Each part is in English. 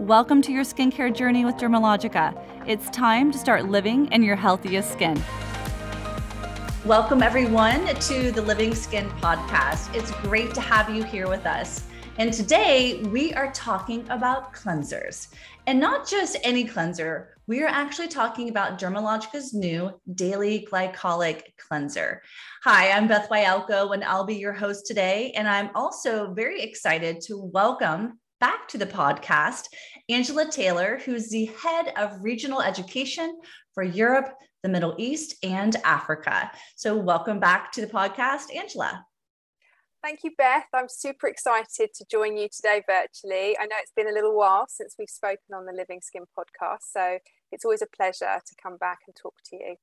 Welcome to your skincare journey with Dermalogica. It's time to start living in your healthiest skin. Welcome, everyone, to the Living Skin Podcast. It's great to have you here with us. And today we are talking about cleansers. And not just any cleanser, we are actually talking about Dermalogica's new daily glycolic cleanser. Hi, I'm Beth Wyalko, and I'll be your host today. And I'm also very excited to welcome back to the podcast Angela Taylor, who's the head of regional education for Europe, the Middle East, and Africa. So, welcome back to the podcast, Angela. Thank you, Beth. I'm super excited to join you today virtually. I know it's been a little while since we've spoken on the Living Skin podcast, so it's always a pleasure to come back and talk to you.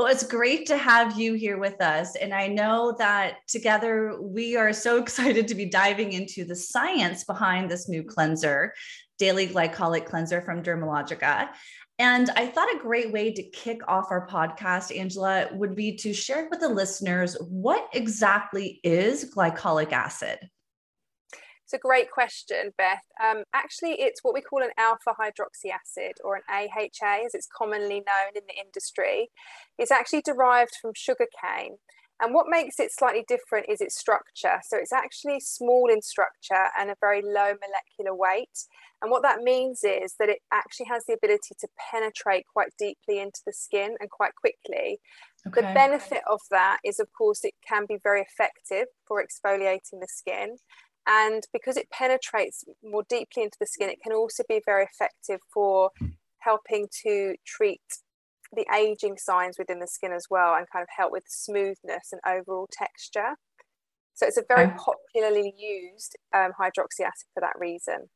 Well, it's great to have you here with us. And I know that together we are so excited to be diving into the science behind this new cleanser, Daily Glycolic Cleanser from Dermalogica. And I thought a great way to kick off our podcast, Angela, would be to share with the listeners what exactly is glycolic acid. It's a great question, Beth. Um, actually, it's what we call an alpha hydroxy acid or an AHA, as it's commonly known in the industry. It's actually derived from sugarcane. And what makes it slightly different is its structure. So it's actually small in structure and a very low molecular weight. And what that means is that it actually has the ability to penetrate quite deeply into the skin and quite quickly. Okay. The benefit of that is, of course, it can be very effective for exfoliating the skin. And because it penetrates more deeply into the skin, it can also be very effective for helping to treat the aging signs within the skin as well and kind of help with smoothness and overall texture. So it's a very popularly used um, hydroxy acid for that reason.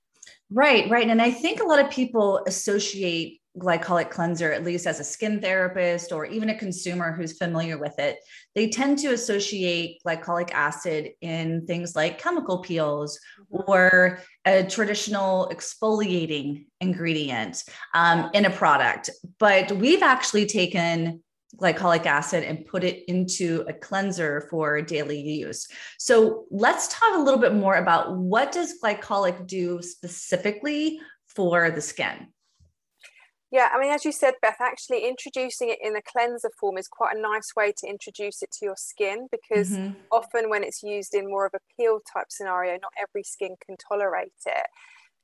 Right, right. And I think a lot of people associate glycolic cleanser, at least as a skin therapist or even a consumer who's familiar with it, they tend to associate glycolic acid in things like chemical peels mm-hmm. or a traditional exfoliating ingredient um, in a product. But we've actually taken glycolic acid and put it into a cleanser for daily use. So let's talk a little bit more about what does glycolic do specifically for the skin? Yeah, I mean, as you said, Beth, actually introducing it in a cleanser form is quite a nice way to introduce it to your skin because mm-hmm. often when it's used in more of a peel type scenario, not every skin can tolerate it.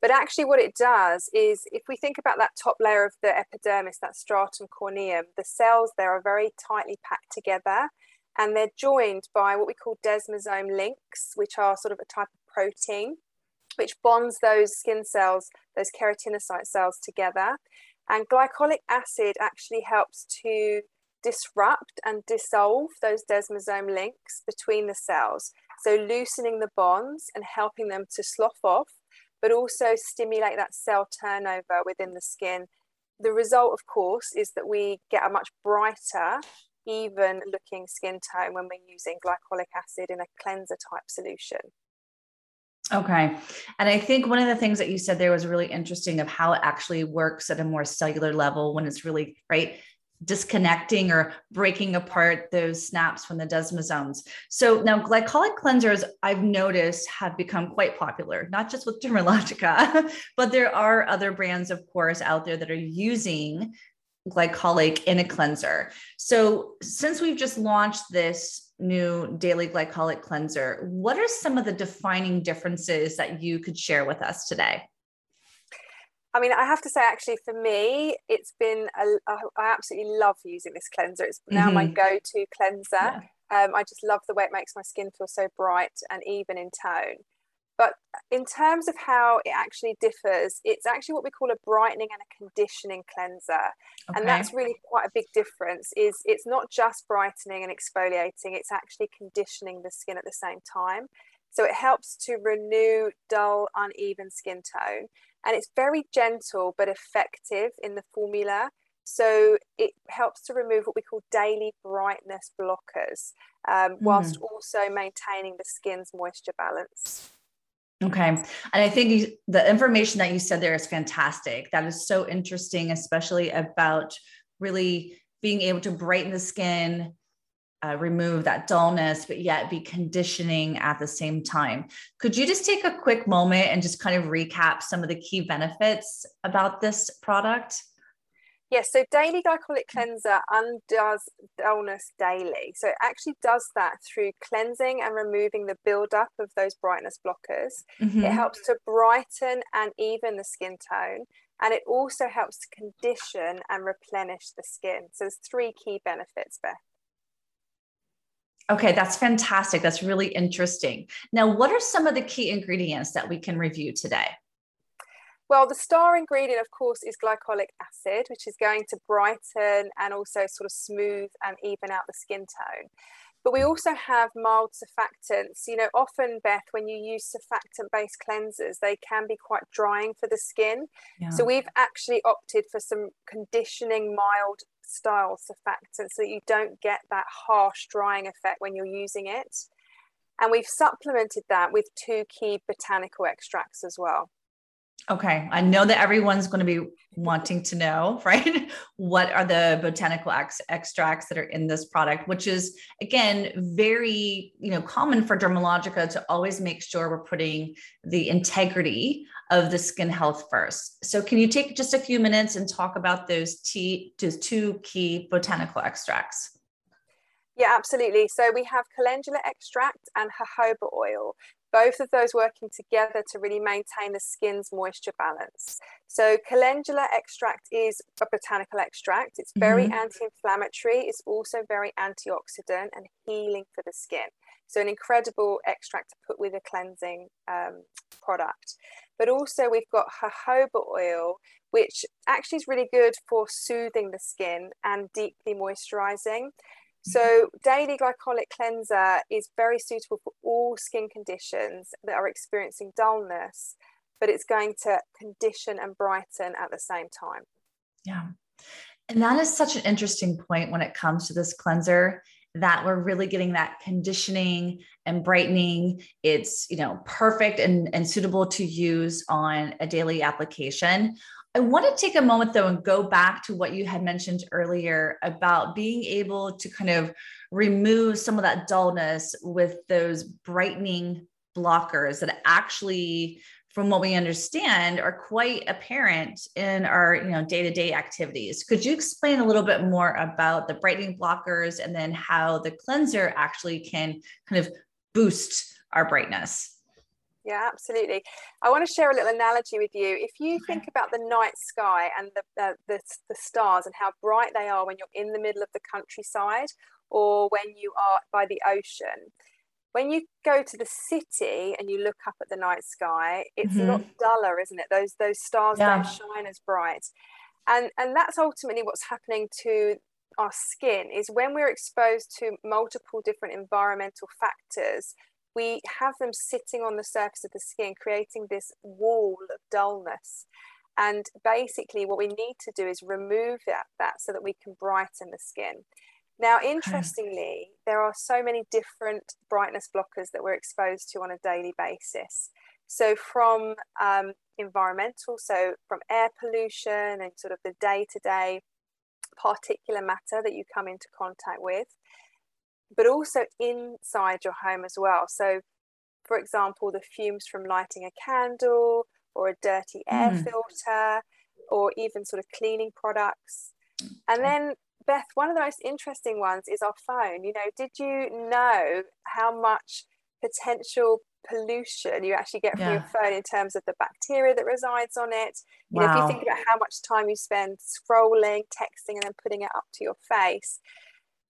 But actually, what it does is if we think about that top layer of the epidermis, that stratum corneum, the cells there are very tightly packed together and they're joined by what we call desmosome links, which are sort of a type of protein which bonds those skin cells, those keratinocyte cells together. And glycolic acid actually helps to disrupt and dissolve those desmosome links between the cells. So, loosening the bonds and helping them to slough off, but also stimulate that cell turnover within the skin. The result, of course, is that we get a much brighter, even looking skin tone when we're using glycolic acid in a cleanser type solution. Okay. And I think one of the things that you said there was really interesting of how it actually works at a more cellular level when it's really right disconnecting or breaking apart those snaps from the desmosomes. So now glycolic cleansers I've noticed have become quite popular, not just with Dermalogica, but there are other brands of course out there that are using glycolic in a cleanser. So since we've just launched this new daily glycolic cleanser. What are some of the defining differences that you could share with us today? I mean, I have to say, actually, for me, it's been, a, I absolutely love using this cleanser. It's now mm-hmm. my go to cleanser. Yeah. Um, I just love the way it makes my skin feel so bright and even in tone. But in terms of how it actually differs, it's actually what we call a brightening and a conditioning cleanser. Okay. And that's really quite a big difference is it's not just brightening and exfoliating, it's actually conditioning the skin at the same time. So it helps to renew dull, uneven skin tone. And it's very gentle but effective in the formula. So it helps to remove what we call daily brightness blockers, um, whilst mm. also maintaining the skin's moisture balance. Okay. And I think the information that you said there is fantastic. That is so interesting, especially about really being able to brighten the skin, uh, remove that dullness, but yet be conditioning at the same time. Could you just take a quick moment and just kind of recap some of the key benefits about this product? Yes, so daily glycolic cleanser undoes dullness daily. So it actually does that through cleansing and removing the buildup of those brightness blockers. Mm-hmm. It helps to brighten and even the skin tone. And it also helps to condition and replenish the skin. So there's three key benefits, Beth. Okay, that's fantastic. That's really interesting. Now, what are some of the key ingredients that we can review today? Well, the star ingredient, of course, is glycolic acid, which is going to brighten and also sort of smooth and even out the skin tone. But we also have mild surfactants. You know, often, Beth, when you use surfactant based cleansers, they can be quite drying for the skin. Yeah. So we've actually opted for some conditioning, mild style surfactants so that you don't get that harsh drying effect when you're using it. And we've supplemented that with two key botanical extracts as well. Okay. I know that everyone's going to be wanting to know, right? what are the botanical ex- extracts that are in this product, which is again very, you know, common for Dermalogica to always make sure we're putting the integrity of the skin health first. So can you take just a few minutes and talk about those t- just two key botanical extracts? Yeah, absolutely. So we have calendula extract and jojoba oil both of those working together to really maintain the skin's moisture balance. So, calendula extract is a botanical extract. It's very mm-hmm. anti inflammatory, it's also very antioxidant and healing for the skin. So, an incredible extract to put with a cleansing um, product. But also, we've got jojoba oil, which actually is really good for soothing the skin and deeply moisturizing. So, daily glycolic cleanser is very suitable for all skin conditions that are experiencing dullness, but it's going to condition and brighten at the same time. Yeah. And that is such an interesting point when it comes to this cleanser that we're really getting that conditioning and brightening. It's, you know, perfect and, and suitable to use on a daily application. I want to take a moment though and go back to what you had mentioned earlier about being able to kind of remove some of that dullness with those brightening blockers that actually from what we understand are quite apparent in our you know day-to-day activities. Could you explain a little bit more about the brightening blockers and then how the cleanser actually can kind of boost our brightness yeah, absolutely. I want to share a little analogy with you. If you okay. think about the night sky and the, uh, the, the stars and how bright they are when you're in the middle of the countryside or when you are by the ocean, when you go to the city and you look up at the night sky, it's mm-hmm. a lot duller, isn't it? Those those stars yeah. don't shine as bright, and and that's ultimately what's happening to our skin. Is when we're exposed to multiple different environmental factors we have them sitting on the surface of the skin, creating this wall of dullness. And basically, what we need to do is remove that, that so that we can brighten the skin. Now, interestingly, there are so many different brightness blockers that we're exposed to on a daily basis. So, from um, environmental, so from air pollution and sort of the day to day particulate matter that you come into contact with, but also inside your home as well. So, for example, the fumes from lighting a candle or a dirty air mm. filter or even sort of cleaning products. And then, Beth, one of the most interesting ones is our phone. You know, did you know how much potential pollution you actually get from yeah. your phone in terms of the bacteria that resides on it? You wow. know, if you think about how much time you spend scrolling, texting, and then putting it up to your face,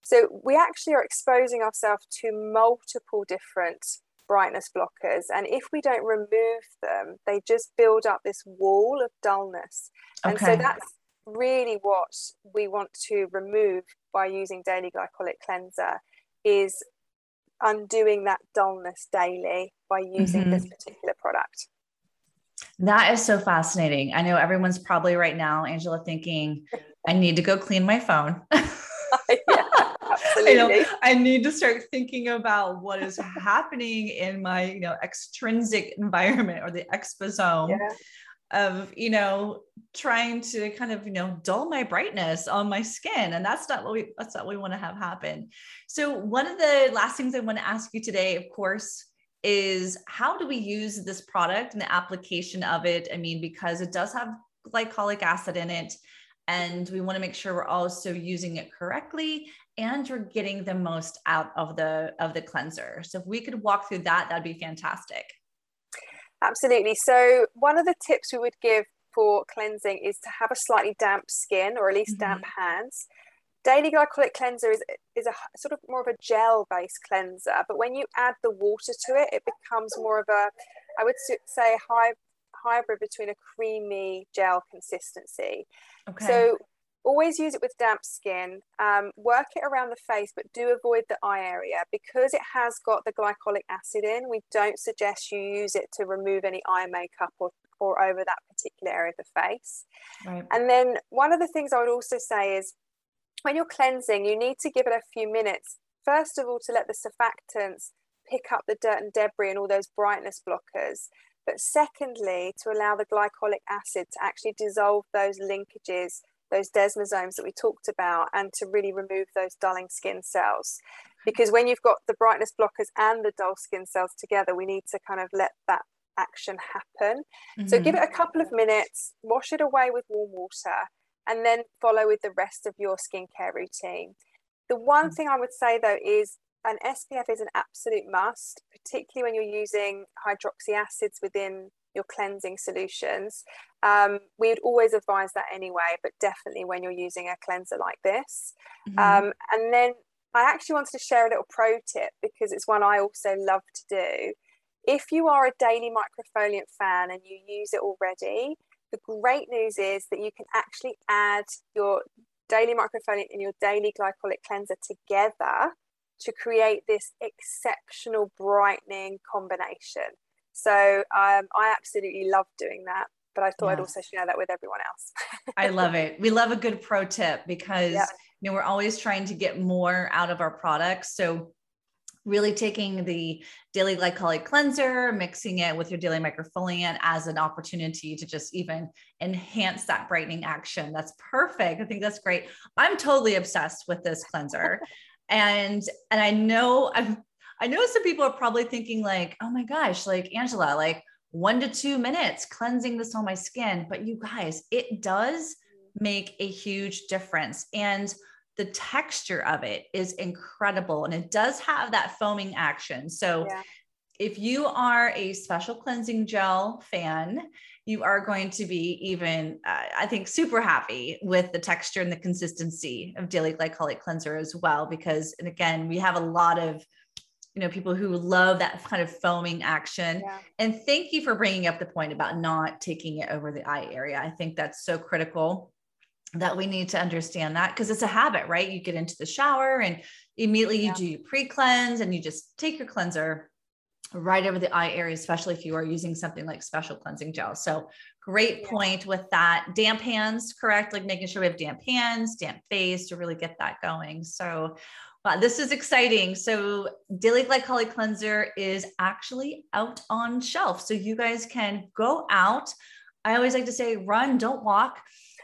so we actually are exposing ourselves to multiple different brightness blockers. And if we don't remove them, they just build up this wall of dullness. And okay. so that's really what we want to remove by using daily glycolic cleanser is undoing that dullness daily by using mm-hmm. this particular product. That is so fascinating. I know everyone's probably right now, Angela, thinking, I need to go clean my phone. yeah, I know. I need to start thinking about what is happening in my, you know, extrinsic environment or the exposome. Yeah. of you know trying to kind of you know dull my brightness on my skin. And that's not what we that's not what we want to have happen. So one of the last things i want to ask you today of course is how do we use this product and the application of it? I mean because it does have glycolic acid in it and we want to make sure we're also using it correctly and you're getting the most out of the of the cleanser so if we could walk through that that'd be fantastic Absolutely. So, one of the tips we would give for cleansing is to have a slightly damp skin or at least mm-hmm. damp hands. Daily glycolic cleanser is, is a sort of more of a gel based cleanser, but when you add the water to it, it becomes more of a, I would say, high, hybrid between a creamy gel consistency. Okay. So, always use it with damp skin um, work it around the face but do avoid the eye area because it has got the glycolic acid in we don't suggest you use it to remove any eye makeup or, or over that particular area of the face right. and then one of the things i would also say is when you're cleansing you need to give it a few minutes first of all to let the surfactants pick up the dirt and debris and all those brightness blockers but secondly to allow the glycolic acid to actually dissolve those linkages those desmosomes that we talked about and to really remove those dulling skin cells because when you've got the brightness blockers and the dull skin cells together we need to kind of let that action happen mm-hmm. so give mm-hmm. it a couple of minutes wash it away with warm water and then follow with the rest of your skincare routine the one mm-hmm. thing i would say though is an spf is an absolute must particularly when you're using hydroxy acids within your cleansing solutions. Um, we would always advise that anyway, but definitely when you're using a cleanser like this. Mm-hmm. Um, and then I actually wanted to share a little pro tip because it's one I also love to do. If you are a daily microfoliant fan and you use it already, the great news is that you can actually add your daily microfoliant and your daily glycolic cleanser together to create this exceptional brightening combination. So um, I absolutely love doing that. But I thought yes. I'd also share that with everyone else. I love it. We love a good pro tip because yeah. you know we're always trying to get more out of our products. So really taking the daily glycolic cleanser, mixing it with your daily microfoliant as an opportunity to just even enhance that brightening action. That's perfect. I think that's great. I'm totally obsessed with this cleanser. and and I know I've I know some people are probably thinking like, oh my gosh, like Angela, like one to two minutes cleansing this on my skin. But you guys, it does make a huge difference. And the texture of it is incredible. And it does have that foaming action. So yeah. if you are a special cleansing gel fan, you are going to be even, uh, I think, super happy with the texture and the consistency of Daily Glycolic Cleanser as well. Because, and again, we have a lot of you know people who love that kind of foaming action. Yeah. and thank you for bringing up the point about not taking it over the eye area. I think that's so critical that we need to understand that because it's a habit right? You get into the shower and immediately you yeah. do your pre-cleanse and you just take your cleanser right over the eye area especially if you are using something like special cleansing gel. So great point with that. Damp hands correct? Like making sure we have damp hands damp face to really get that going. So Wow, this is exciting. So, Daily Glycolic Cleanser is actually out on shelf. So, you guys can go out. I always like to say, run, don't walk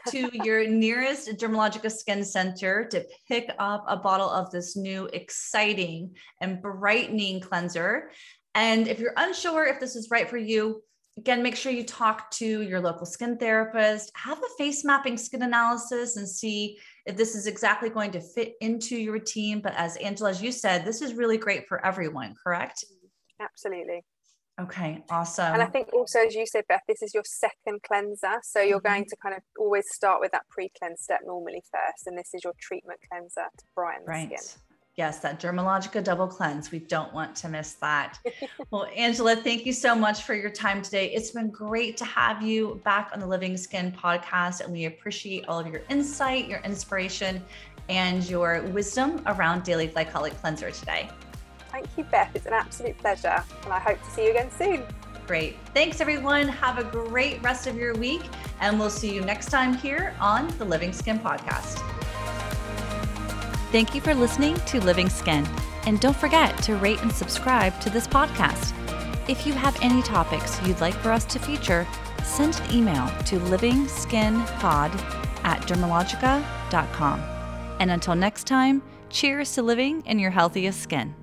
to your nearest Dermalogica Skin Center to pick up a bottle of this new exciting and brightening cleanser. And if you're unsure if this is right for you, again, make sure you talk to your local skin therapist, have a face mapping skin analysis, and see if this is exactly going to fit into your routine. But as Angela, as you said, this is really great for everyone, correct? Absolutely. Okay, awesome. And I think also, as you said, Beth, this is your second cleanser. So you're mm-hmm. going to kind of always start with that pre cleanse step normally first. And this is your treatment cleanser to brighten right. the skin. Yes, that Dermalogica double cleanse. We don't want to miss that. well, Angela, thank you so much for your time today. It's been great to have you back on the Living Skin podcast, and we appreciate all of your insight, your inspiration, and your wisdom around daily glycolic cleanser today. Thank you, Beth. It's an absolute pleasure, and I hope to see you again soon. Great. Thanks, everyone. Have a great rest of your week, and we'll see you next time here on the Living Skin Podcast. Thank you for listening to Living Skin. And don't forget to rate and subscribe to this podcast. If you have any topics you'd like for us to feature, send an email to livingskinpod at dermalogica.com. And until next time, cheers to living in your healthiest skin.